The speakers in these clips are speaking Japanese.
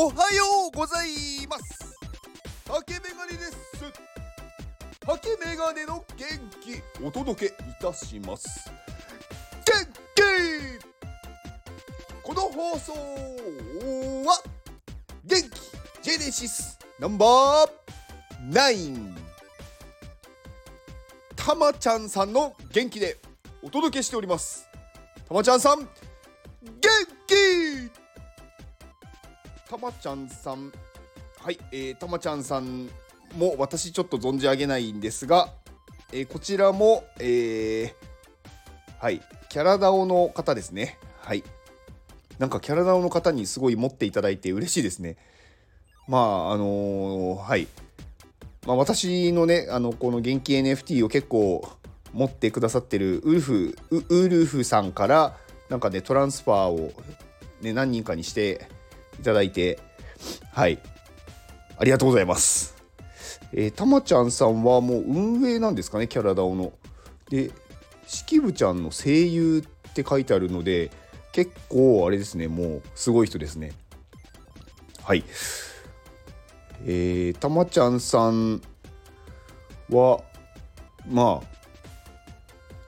おはようございます竹メガネです竹メガネの元気お届けいたします。元気この放送は元気。ジェネシスナンバー9たまちゃんさんの元気でお届けしております。たまちゃんさん元気。たまちゃんさん。はい、えー、たまちゃんさんも私ちょっと存じ上げないんですが、えー、こちらも、えー、はいキャラダオの方ですね。はい。なんかキャラダオの方にすごい持っていただいて嬉しいですね。まああのー、はい。まあ、私のねあのこの元気 NFT を結構持ってくださってるウルフウルフさんからなんかねトランスファーを、ね、何人かにしていただいてはい。ありがとうございます。えー、たまちゃんさんはもう運営なんですかねキャラダオの。で式部ちゃんの声優って書いてあるので結構あれですねもうすごい人ですね。はい。えー、たまちゃんさんはまあ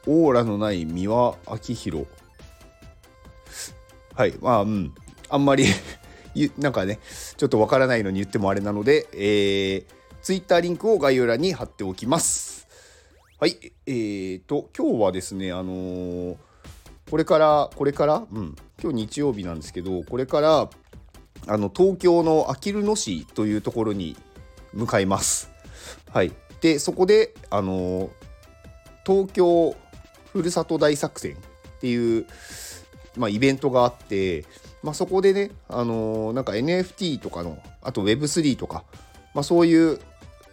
オーラのない三輪明宏。はいまあうん。あんまりなんかねちょっとわからないのに言ってもあれなので、えー、ツイッターリンクを概要欄に貼っておきます。はいえーと今日はですねあのー、これからこれから？うん。今日日曜日なんですけどこれからあの東京のあきる野市というところに向かいます。はい、でそこであの東京ふるさと大作戦っていう、まあ、イベントがあって、まあ、そこでねあのなんか NFT とかのあと Web3 とか、まあ、そういう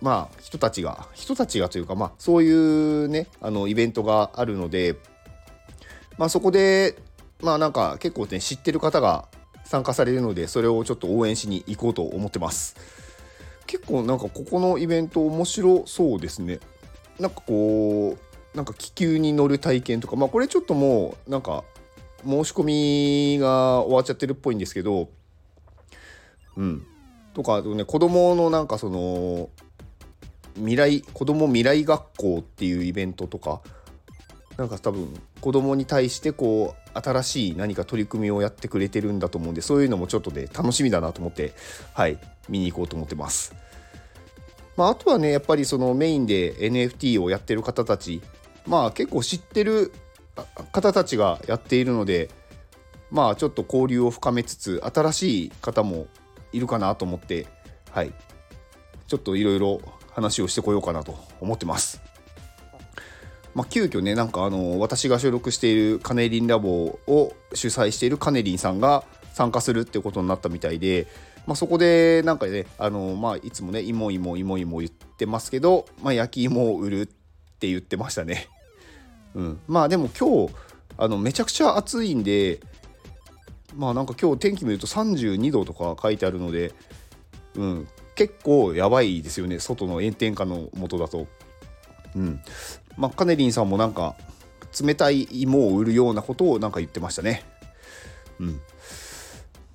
まあ人たちが人たちがというかまあそういうねあのイベントがあるので、まあ、そこでまあなんか結構ね知ってる方が参加されるのでそれをちょっと応援しに行こうと思ってます。結構なんかここのイベント面白そうですね。なんかこうなんか気球に乗る体験とかまあこれちょっともうなんか申し込みが終わっちゃってるっぽいんですけどうんとかあとね子供のなんかその未来子供未来学校っていうイベントとかなんか多分子供に対してこう新しい何か取り組みをやってくれてるんだと思うんでそういうのもちょっとで、ね、楽しみだなと思ってはい見に行こうと思ってます。まあ、あとはねやっぱりそのメインで NFT をやってる方たちまあ結構知ってる方たちがやっているのでまあちょっと交流を深めつつ新しい方もいるかなと思ってはいちょっといろいろ話をしてこようかなと思ってます。まあ、急遽ねなんかあの私が所属しているカネリンラボを主催しているカネリンさんが参加するってことになったみたいで、まあ、そこでなんかねあの、まあ、いつもね「いもいもいもいも」言ってますけど、まあ、焼き芋を売るって言ってましたね。うん、まあでも今日あのめちゃくちゃ暑いんでまあなんか今日天気見ると32度とか書いてあるので、うん、結構やばいですよね外の炎天下の下だと。うん、まあ、カネリンさんもなんか冷たい芋を売るようなことをなんか言ってましたね。うん。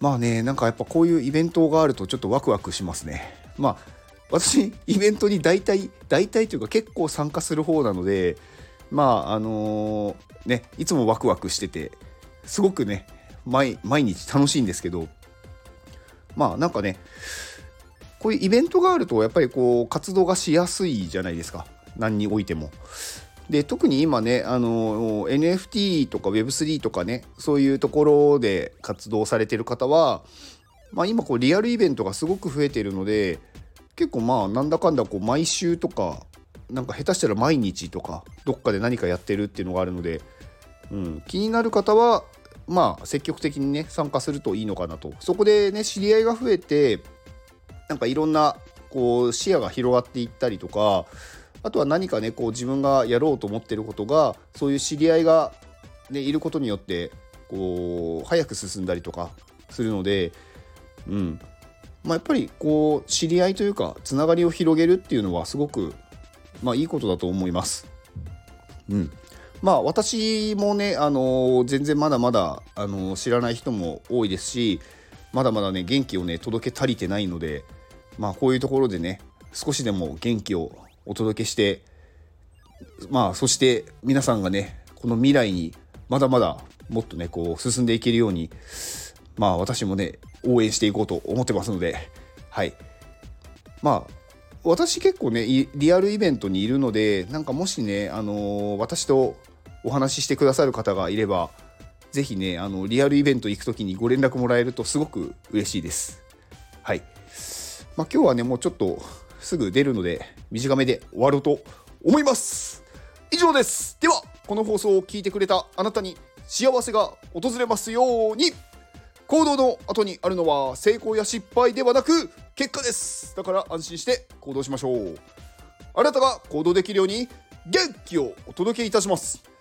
まあね、なんかやっぱこういうイベントがあるとちょっとワクワクしますね。まあ私イベントに大体大体というか結構参加する方なのでまああのー、ねいつもワクワクしててすごくね毎日楽しいんですけどまあなんかねこういうイベントがあるとやっぱりこう活動がしやすいじゃないですか。何においても。で特に今ねあの NFT とか Web3 とかねそういうところで活動されてる方は、まあ、今こうリアルイベントがすごく増えてるので結構まあなんだかんだこう毎週とかなんか下手したら毎日とかどっかで何かやってるっていうのがあるので、うん、気になる方はまあ積極的にね参加するといいのかなと。そこでね知り合いが増えてなんかいろんなこう視野が広がっていったりとかあとは何かねこう自分がやろうと思ってることがそういう知り合いが、ね、いることによってこう早く進んだりとかするので、うん。まあ、やっぱりこう知り合いというかつながりを広げるっていうのはすごく、まあ、いいことだと思います。うん、まあ私もね、あの全然まだまだ、あの知らない人も多いですしまだまだね元気をね届け足りてないのでまあこういうところでね少しでも元気をお届けしてまあそして皆さんがねこの未来にまだまだもっとねこう進んでいけるようにまあ私もね応援していこうと思ってますのではいまあ私結構ねリアルイベントにいるのでなんかもしねあのー、私とお話ししてくださる方がいれば是非ねあのリアルイベント行く時にご連絡もらえるとすごく嬉しいです。はい。まあ今日はねもうちょっとすぐ出るので短めで終わろうと思います。以上です。ではこの放送を聞いてくれたあなたに幸せが訪れますように。行動の後にあるのは成功や失敗ではなく結果です。だから安心して行動しましょう。あなたが行動できるように元気をお届けいたします。